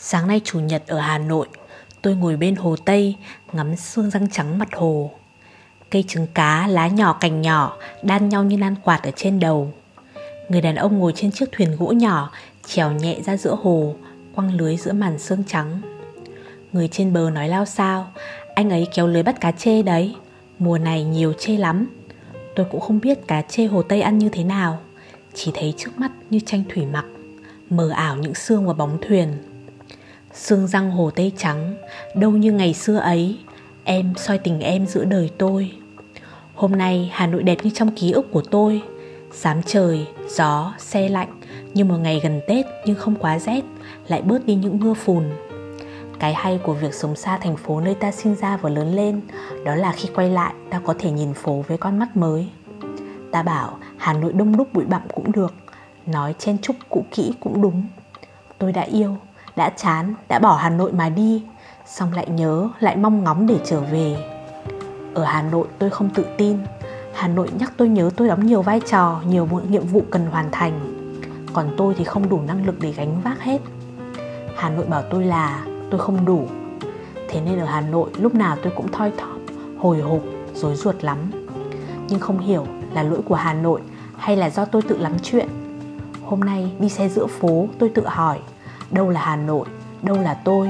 Sáng nay chủ nhật ở Hà Nội, tôi ngồi bên hồ Tây ngắm xương răng trắng mặt hồ. Cây trứng cá, lá nhỏ cành nhỏ đan nhau như nan quạt ở trên đầu. Người đàn ông ngồi trên chiếc thuyền gỗ nhỏ trèo nhẹ ra giữa hồ, quăng lưới giữa màn xương trắng. Người trên bờ nói lao sao, anh ấy kéo lưới bắt cá chê đấy, mùa này nhiều chê lắm. Tôi cũng không biết cá chê hồ Tây ăn như thế nào, chỉ thấy trước mắt như tranh thủy mặc, mờ ảo những xương và bóng thuyền. Sương răng hồ Tây trắng, đâu như ngày xưa ấy, em soi tình em giữa đời tôi. Hôm nay Hà Nội đẹp như trong ký ức của tôi, Sám trời, gió, xe lạnh Như một ngày gần Tết nhưng không quá rét Lại bớt đi những mưa phùn. Cái hay của việc sống xa thành phố nơi ta sinh ra và lớn lên Đó là khi quay lại ta có thể nhìn phố với con mắt mới. Ta bảo Hà Nội đông đúc bụi bặm cũng được Nói chen chúc cũ kỹ cũng đúng. Tôi đã yêu, đã chán, đã bỏ Hà Nội mà đi Xong lại nhớ, lại mong ngóng để trở về Ở Hà Nội tôi không tự tin Hà Nội nhắc tôi nhớ tôi đóng nhiều vai trò, nhiều nhiệm vụ cần hoàn thành. Còn tôi thì không đủ năng lực để gánh vác hết. Hà Nội bảo tôi là tôi không đủ. Thế nên ở Hà Nội lúc nào tôi cũng thoi thóp, hồi hộp, rối ruột lắm. Nhưng không hiểu là lỗi của Hà Nội hay là do tôi tự lắm chuyện. Hôm nay đi xe giữa phố tôi tự hỏi đâu là Hà Nội, đâu là tôi,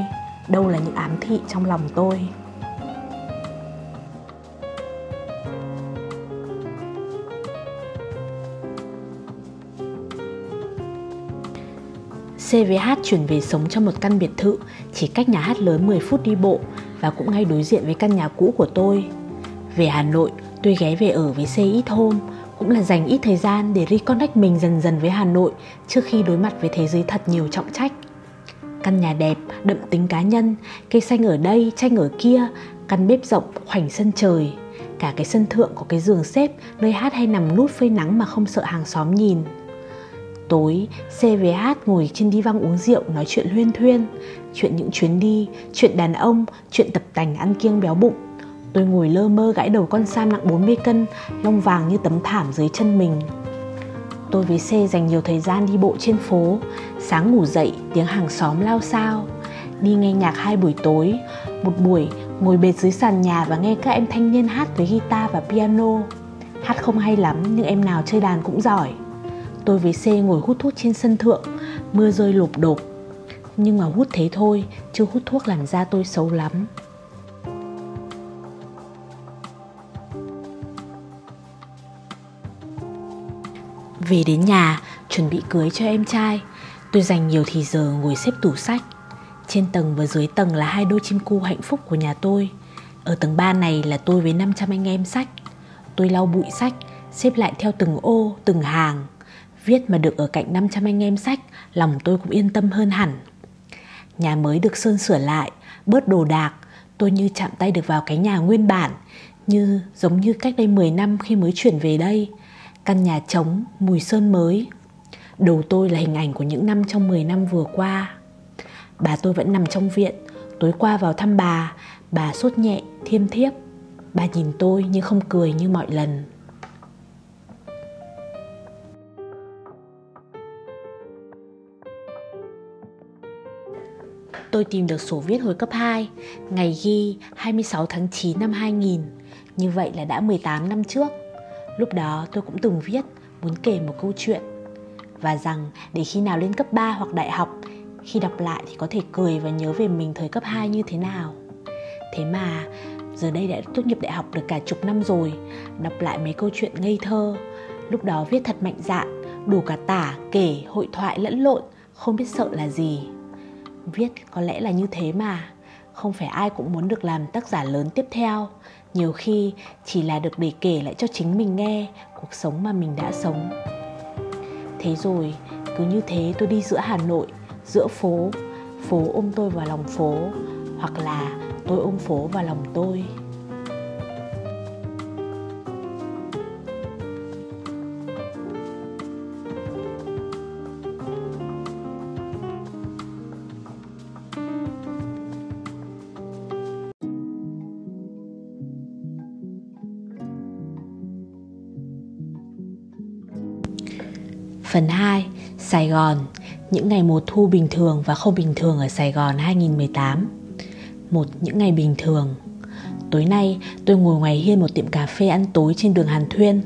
đâu là những ám thị trong lòng tôi. CVH chuyển về sống trong một căn biệt thự chỉ cách nhà hát lớn 10 phút đi bộ và cũng ngay đối diện với căn nhà cũ của tôi. Về Hà Nội, tôi ghé về ở với C ít hôm, cũng là dành ít thời gian để reconnect mình dần dần với Hà Nội trước khi đối mặt với thế giới thật nhiều trọng trách. Căn nhà đẹp, đậm tính cá nhân, cây xanh ở đây, tranh ở kia, căn bếp rộng, khoảnh sân trời. Cả cái sân thượng có cái giường xếp nơi hát hay nằm nút phơi nắng mà không sợ hàng xóm nhìn. Tối, CVH ngồi trên đi văng uống rượu nói chuyện huyên thuyên Chuyện những chuyến đi, chuyện đàn ông, chuyện tập tành ăn kiêng béo bụng Tôi ngồi lơ mơ gãi đầu con sam nặng 40 cân, lông vàng như tấm thảm dưới chân mình Tôi với C dành nhiều thời gian đi bộ trên phố. Sáng ngủ dậy, tiếng hàng xóm lao sao Đi nghe nhạc hai buổi tối. Một buổi ngồi bệt dưới sàn nhà và nghe các em thanh niên hát với guitar và piano. Hát không hay lắm nhưng em nào chơi đàn cũng giỏi. Tôi với C ngồi hút thuốc trên sân thượng. Mưa rơi lộp đột Nhưng mà hút thế thôi Chứ hút thuốc làm da tôi xấu lắm. Về đến nhà Chuẩn bị cưới cho em trai. Tôi dành nhiều thì giờ ngồi xếp tủ sách. Trên tầng và dưới tầng là hai đôi chim cu hạnh phúc của nhà tôi. Ở tầng 3 này là tôi với 500 anh em sách. Tôi lau bụi sách Xếp lại theo từng ô, từng hàng. Viết mà được ở cạnh 500 anh em sách, lòng tôi cũng yên tâm hơn hẳn. Nhà mới được sơn sửa lại, bớt đồ đạc, tôi như chạm tay được vào cái nhà nguyên bản, như giống như cách đây 10 năm khi mới chuyển về đây. Căn nhà trống, mùi sơn mới. Đầu tôi là hình ảnh của những năm trong 10 năm vừa qua. Bà tôi vẫn nằm trong viện, tối qua vào thăm bà, bà sốt nhẹ, thiêm thiếp. Bà nhìn tôi nhưng không cười như mọi lần. Tôi tìm được sổ viết hồi cấp 2, ngày ghi 26 tháng 9 năm 2000, như vậy là đã 18 năm trước. Lúc đó tôi cũng từng viết, muốn kể một câu chuyện. Và rằng để khi nào lên cấp 3 hoặc đại học, khi đọc lại thì có thể cười và nhớ về mình thời cấp 2 như thế nào. Thế mà giờ đây đã tốt nghiệp đại học được cả chục năm rồi, đọc lại mấy câu chuyện ngây thơ, lúc đó viết thật mạnh dạn, đủ cả tả, kể, hội thoại lẫn lộn, không biết sợ là gì. Viết có lẽ là như thế mà không phải ai cũng muốn được làm tác giả lớn tiếp theo nhiều khi chỉ là được để kể lại cho chính mình nghe cuộc sống mà mình đã sống. Thế rồi, cứ như thế tôi đi giữa hà nội, giữa phố phố ôm tôi vào lòng phố, hoặc là tôi ôm phố vào lòng tôi. Phần 2 Sài Gòn, Những ngày mùa thu bình thường và không bình thường ở Sài Gòn 2018 Một, những ngày bình thường. Tối nay, tôi ngồi ngoài hiên một tiệm cà phê ăn tối trên đường Hàn Thuyên.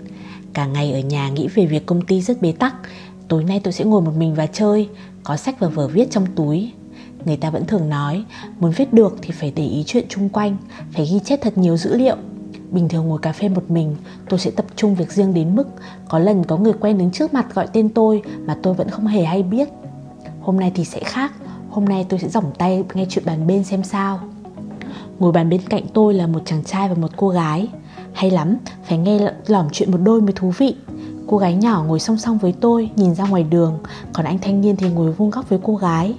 Cả ngày ở nhà nghĩ về việc công ty rất bế tắc. Tối nay tôi sẽ ngồi một mình và chơi, Có sách và vở viết trong túi. Người ta vẫn thường nói, Muốn viết được thì phải để ý chuyện chung quanh, Phải ghi chép thật nhiều dữ liệu. Bình thường ngồi cà phê một mình Tôi sẽ tập trung việc riêng đến mức Có lần có người quen đứng trước mặt gọi tên tôi Mà tôi vẫn không hề hay biết. Hôm nay thì sẽ khác Hôm nay tôi sẽ giỏng tay nghe chuyện bàn bên xem sao. Ngồi bàn bên cạnh tôi là một chàng trai và một cô gái. Hay lắm, phải nghe lỏm chuyện một đôi mới thú vị. Cô gái nhỏ ngồi song song với tôi Nhìn ra ngoài đường Còn anh thanh niên thì ngồi vuông góc với cô gái.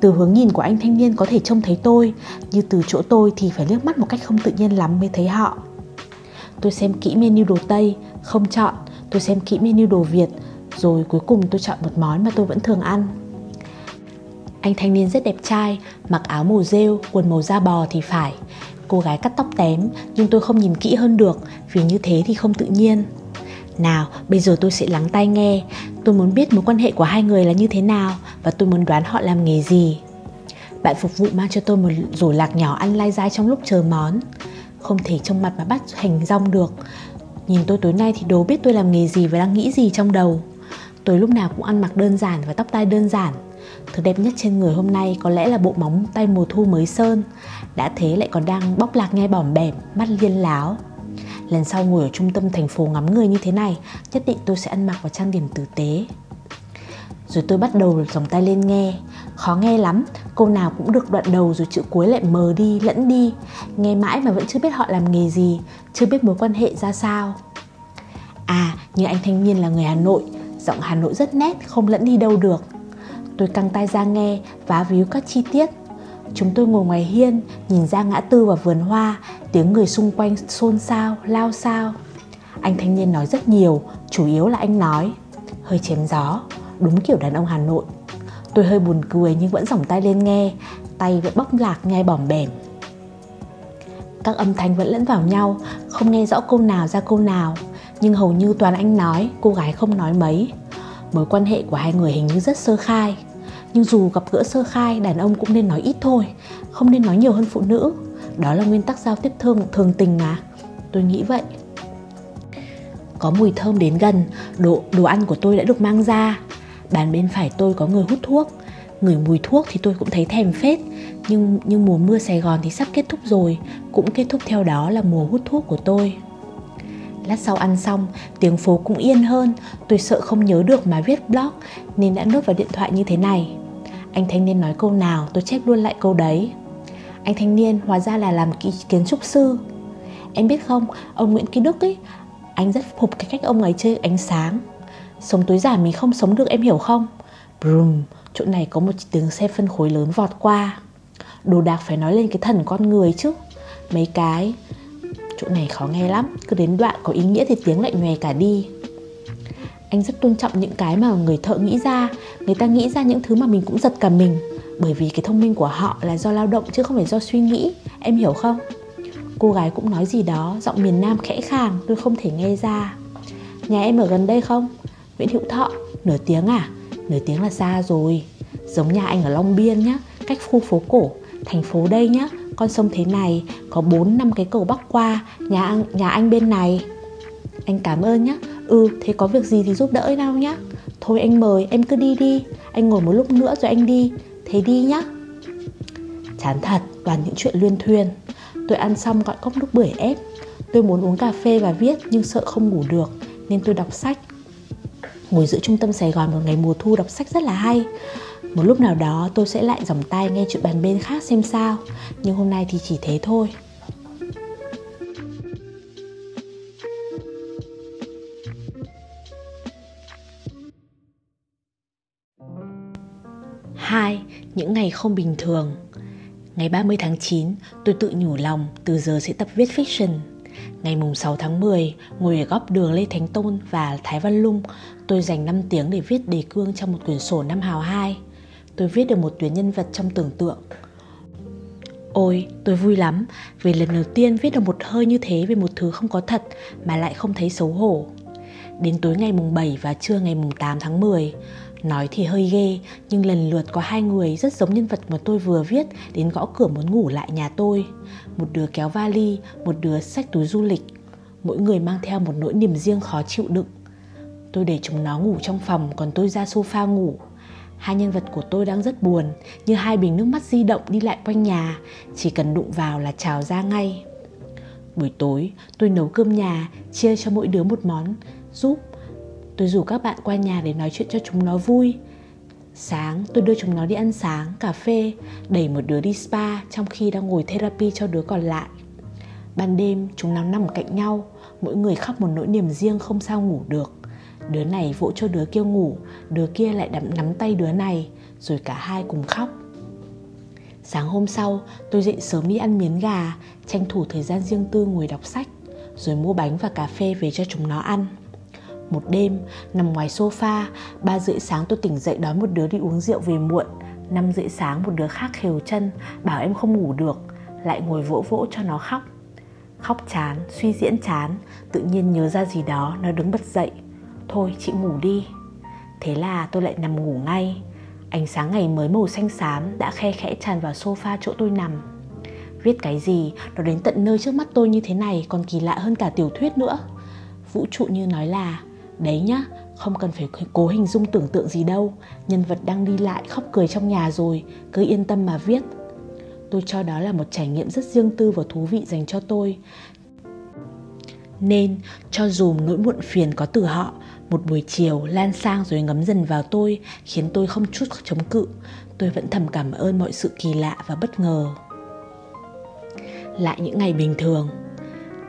Từ hướng nhìn của anh thanh niên có thể trông thấy tôi như từ chỗ tôi thì phải liếc mắt một cách không tự nhiên lắm mới thấy họ tôi xem kỹ menu đồ tây không chọn tôi xem kỹ menu đồ việt rồi cuối cùng tôi chọn một món mà tôi vẫn thường ăn anh thanh niên rất đẹp trai mặc áo màu rêu quần màu da bò thì phải cô gái cắt tóc tém nhưng tôi không nhìn kỹ hơn được vì như thế thì không tự nhiên nào, bây giờ tôi sẽ lắng tai nghe. Tôi muốn biết mối quan hệ của hai người là như thế nào và tôi muốn đoán họ làm nghề gì. Bạn phục vụ mang cho tôi một rổ lạc nhỏ ăn lai dai trong lúc chờ món. Không thể trông mặt mà bắt hành rong được. Nhìn tôi tối nay thì đố biết tôi làm nghề gì và đang nghĩ gì trong đầu. Tôi lúc nào cũng ăn mặc đơn giản và tóc tai đơn giản. Thứ đẹp nhất trên người hôm nay có lẽ là bộ móng tay mùa thu mới sơn. Đã thế lại còn đang bóc lạc nghe bỏm bẻm, mắt liên láo Lần sau ngồi ở trung tâm thành phố ngắm người như thế này Nhất định tôi sẽ ăn mặc và trang điểm tử tế rồi tôi bắt đầu dòng tay lên nghe. Khó nghe lắm Câu nào cũng được đoạn đầu rồi chữ cuối lại mờ đi, lẫn đi. Nghe mãi mà vẫn chưa biết họ làm nghề gì Chưa biết mối quan hệ ra sao. À, như anh thanh niên là người Hà Nội Giọng Hà Nội rất nét, không lẫn đi đâu được. Tôi căng tay ra nghe, vá víu các chi tiết. Chúng tôi ngồi ngoài hiên, nhìn ra ngã tư và vườn hoa, tiếng người xung quanh xôn xao, lao xao. Anh thanh niên nói rất nhiều, chủ yếu là anh nói. Hơi chém gió, đúng kiểu đàn ông Hà Nội. Tôi hơi buồn cười nhưng vẫn dòng tay lên nghe, tay vẫn bóc lạc nghe bỏm bẻm. Các âm thanh vẫn lẫn vào nhau, không nghe rõ câu nào ra câu nào, nhưng hầu như toàn anh nói, cô gái không nói mấy. Mối quan hệ của hai người hình như rất sơ khai nhưng dù gặp gỡ sơ khai đàn ông cũng nên nói ít thôi không nên nói nhiều hơn phụ nữ đó là nguyên tắc giao tiếp thường thường tình mà tôi nghĩ vậy có mùi thơm đến gần đồ đồ ăn của tôi đã được mang ra bàn bên phải tôi có người hút thuốc ngửi mùi thuốc thì tôi cũng thấy thèm phết nhưng nhưng mùa mưa Sài Gòn thì sắp kết thúc rồi cũng kết thúc theo đó là mùa hút thuốc của tôi Lát sau ăn xong, tiếng phố cũng yên hơn, tôi sợ không nhớ được mà viết blog nên đã nốt vào điện thoại như thế này. Anh thanh niên nói câu nào tôi chép luôn lại câu đấy. Anh thanh niên hóa ra là làm kiến trúc sư. Em biết không, ông Nguyễn Ký Đức ấy, anh rất phục cái cách ông ấy chơi ánh sáng. Sống túi giả mình không sống được em hiểu không? Brum, chỗ này có một tiếng xe phân khối lớn vọt qua. Đồ đạc phải nói lên cái thần con người chứ. Mấy cái chỗ này khó nghe lắm. Cứ đến đoạn có ý nghĩa thì tiếng lại nhòe cả đi. Anh rất tôn trọng những cái mà người thợ nghĩ ra. Người ta nghĩ ra những thứ mà mình cũng giật cả mình. Bởi vì cái thông minh của họ là do lao động chứ không phải do suy nghĩ. Em hiểu không? Cô gái cũng nói gì đó giọng miền nam khẽ khàng tôi không thể nghe ra. Nhà em ở gần đây không? Nguyễn hữu thọ nửa tiếng à? Nửa tiếng là xa rồi. Giống nhà anh ở long biên nhá cách khu phố cổ thành phố đây nhá. Con sông thế này có 4 năm cái cầu bắc qua nhà anh, nhà anh bên này. Anh cảm ơn nhá. Ừ thế có việc gì thì giúp đỡ nào nhá. Thôi anh mời em cứ đi đi. Anh ngồi một lúc nữa rồi anh đi. Thế đi nhá. Chán thật toàn những chuyện luyên thuyên. Tôi ăn xong gọi cốc nước bưởi ép. Tôi muốn uống cà phê và viết nhưng sợ không ngủ được nên tôi đọc sách ngồi giữa trung tâm sài gòn một ngày mùa thu đọc sách rất là hay. Một lúc nào đó tôi sẽ lại dòng tay nghe chuyện bàn bên khác xem sao nhưng hôm nay thì chỉ thế thôi. Hai những ngày không bình thường. Ngày 30 tháng 9, tôi tự nhủ lòng từ giờ sẽ tập viết fiction. Ngày mùng 6 tháng 10, ngồi ở góc đường Lê Thánh Tôn và Thái Văn Lung, tôi dành 5 tiếng để viết đề cương trong một quyển sổ năm hào 2 tôi viết được một tuyến nhân vật trong tưởng tượng Ôi, tôi vui lắm vì lần đầu tiên viết được một hơi như thế về một thứ không có thật mà lại không thấy xấu hổ. Đến tối ngày mùng 7 và trưa ngày mùng 8 tháng 10, Nói thì hơi ghê, nhưng lần lượt có hai người rất giống nhân vật mà tôi vừa viết đến gõ cửa muốn ngủ lại nhà tôi. Một đứa kéo vali, một đứa xách túi du lịch. Mỗi người mang theo một nỗi niềm riêng khó chịu đựng. Tôi để chúng nó ngủ trong phòng, còn tôi ra sofa ngủ. Hai nhân vật của tôi đang rất buồn, như hai bình nước mắt di động đi lại quanh nhà, chỉ cần đụng vào là trào ra ngay. Buổi tối, tôi nấu cơm nhà, chia cho mỗi đứa một món, giúp Tôi rủ các bạn qua nhà để nói chuyện cho chúng nó vui. Sáng tôi đưa chúng nó đi ăn sáng, cà phê Đẩy một đứa đi spa trong khi đang ngồi therapy cho đứa còn lại. Ban đêm chúng nó nằm cạnh nhau Mỗi người khóc một nỗi niềm riêng không sao ngủ được. Đứa này vỗ cho đứa kia ngủ Đứa kia lại đắm nắm tay đứa này Rồi cả hai cùng khóc. Sáng hôm sau tôi dậy sớm đi ăn miếng gà Tranh thủ thời gian riêng tư ngồi đọc sách Rồi mua bánh và cà phê về cho chúng nó ăn một đêm, nằm ngoài sofa, ba rưỡi sáng tôi tỉnh dậy đón một đứa đi uống rượu về muộn. Năm rưỡi sáng một đứa khác khều chân, bảo em không ngủ được, lại ngồi vỗ vỗ cho nó khóc. Khóc chán, suy diễn chán, tự nhiên nhớ ra gì đó, nó đứng bật dậy. Thôi chị ngủ đi. Thế là tôi lại nằm ngủ ngay. Ánh sáng ngày mới màu xanh xám đã khe khẽ tràn vào sofa chỗ tôi nằm. Viết cái gì, nó đến tận nơi trước mắt tôi như thế này còn kỳ lạ hơn cả tiểu thuyết nữa. Vũ trụ như nói là Đấy nhá, không cần phải cố hình dung tưởng tượng gì đâu. Nhân vật đang đi lại khóc cười trong nhà rồi Cứ yên tâm mà viết. Tôi cho đó là một trải nghiệm rất riêng tư và thú vị dành cho tôi. Nên cho dù nỗi muộn phiền có từ họ Một buổi chiều lan sang rồi ngấm dần vào tôi Khiến tôi không chút chống cự. Tôi vẫn thầm cảm ơn mọi sự kỳ lạ và bất ngờ. Lại những ngày bình thường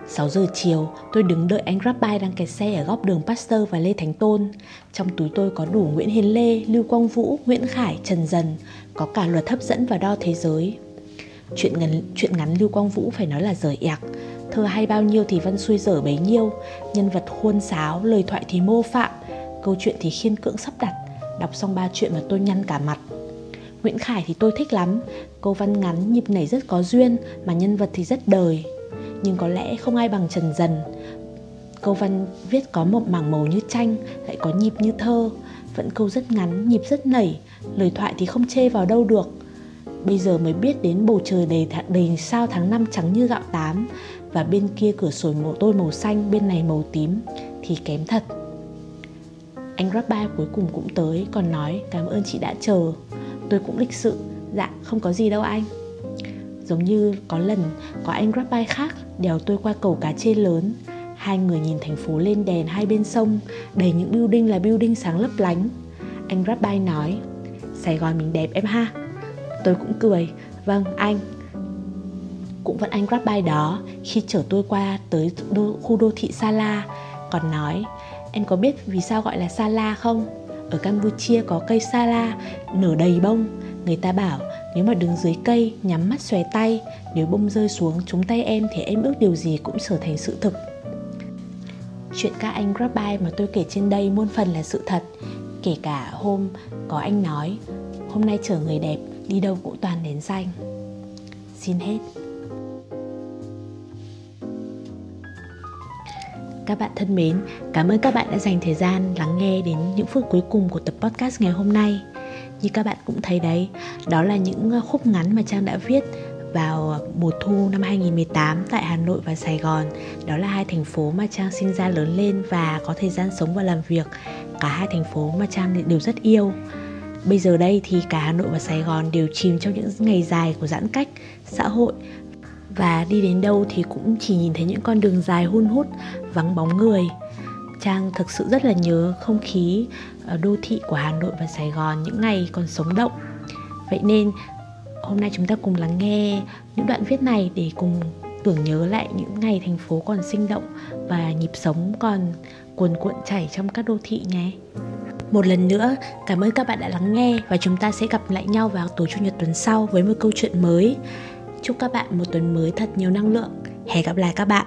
6 giờ chiều, tôi đứng đợi anh Grabby đang kẹt xe ở góc đường Pasteur và Lê Thánh Tôn. Trong túi tôi có đủ Nguyễn Hiền Lê, Lưu Quang Vũ, Nguyễn Khải, Trần Dần, có cả luật hấp dẫn và đo thế giới. Chuyện ngắn, chuyện ngắn Lưu Quang Vũ phải nói là rời ẹc, thơ hay bao nhiêu thì văn xuôi dở bấy nhiêu, nhân vật khuôn sáo, lời thoại thì mô phạm, câu chuyện thì khiên cưỡng sắp đặt, đọc xong ba chuyện mà tôi nhăn cả mặt. Nguyễn Khải thì tôi thích lắm, câu văn ngắn nhịp nảy rất có duyên mà nhân vật thì rất đời, nhưng có lẽ không ai bằng Trần Dần. Câu văn viết có một mảng màu như tranh, lại có nhịp như thơ, vẫn câu rất ngắn, nhịp rất nảy, lời thoại thì không chê vào đâu được. Bây giờ mới biết đến bầu trời đầy, đầy sao tháng năm trắng như gạo tám và bên kia cửa sổ màu tôi màu xanh, bên này màu tím thì kém thật. Anh Rabbi cuối cùng cũng tới còn nói cảm ơn chị đã chờ. Tôi cũng lịch sự, dạ không có gì đâu anh. Giống như có lần có anh grabby khác đèo tôi qua cầu cá chê lớn. Hai người nhìn thành phố lên đèn hai bên sông Đầy những building là building sáng lấp lánh. Anh grabby nói Sài Gòn mình đẹp em ha. Tôi cũng cười Vâng anh. Cũng vẫn anh grabby đó Khi chở tôi qua tới đô, khu đô thị Sala Còn nói Em có biết vì sao gọi là Sala không? Ở Campuchia có cây Sala nở đầy bông. Người ta bảo nếu mà đứng dưới cây, nhắm mắt xòe tay, nếu bông rơi xuống trúng tay em thì em ước điều gì cũng trở thành sự thực. Chuyện các anh Grabby mà tôi kể trên đây muôn phần là sự thật, kể cả hôm có anh nói hôm nay chở người đẹp đi đâu cũng toàn đến danh. Xin hết. Các bạn thân mến, cảm ơn các bạn đã dành thời gian lắng nghe đến những phút cuối cùng của tập podcast ngày hôm nay như các bạn cũng thấy đấy, đó là những ờ, khúc ngắn mà trang đã viết vào mùa thu năm 2018 tại Hà Nội và Sài Gòn. Đó là hai thành phố mà Trang sinh ra lớn lên và có thời gian sống và làm việc. Cả hai thành phố mà Trang đều rất yêu. Bây giờ đây thì cả Hà Nội và Sài Gòn đều chìm trong những ngày dài của giãn cách xã hội và đi đến đâu thì cũng chỉ nhìn thấy những con đường dài hun hút, vắng bóng người Trang thực sự rất là nhớ không khí đô thị của Hà Nội và Sài Gòn những ngày còn sống động. Vậy nên hôm nay chúng ta cùng lắng nghe những đoạn viết này để cùng tưởng nhớ lại những ngày thành phố còn sinh động và nhịp sống còn cuồn cuộn chảy trong các đô thị nhé. Một lần nữa, cảm ơn các bạn đã lắng nghe và chúng ta sẽ gặp lại nhau vào tối chủ nhật tuần sau với một câu chuyện mới. Chúc các bạn một tuần mới thật nhiều năng lượng. Hẹn gặp lại các bạn.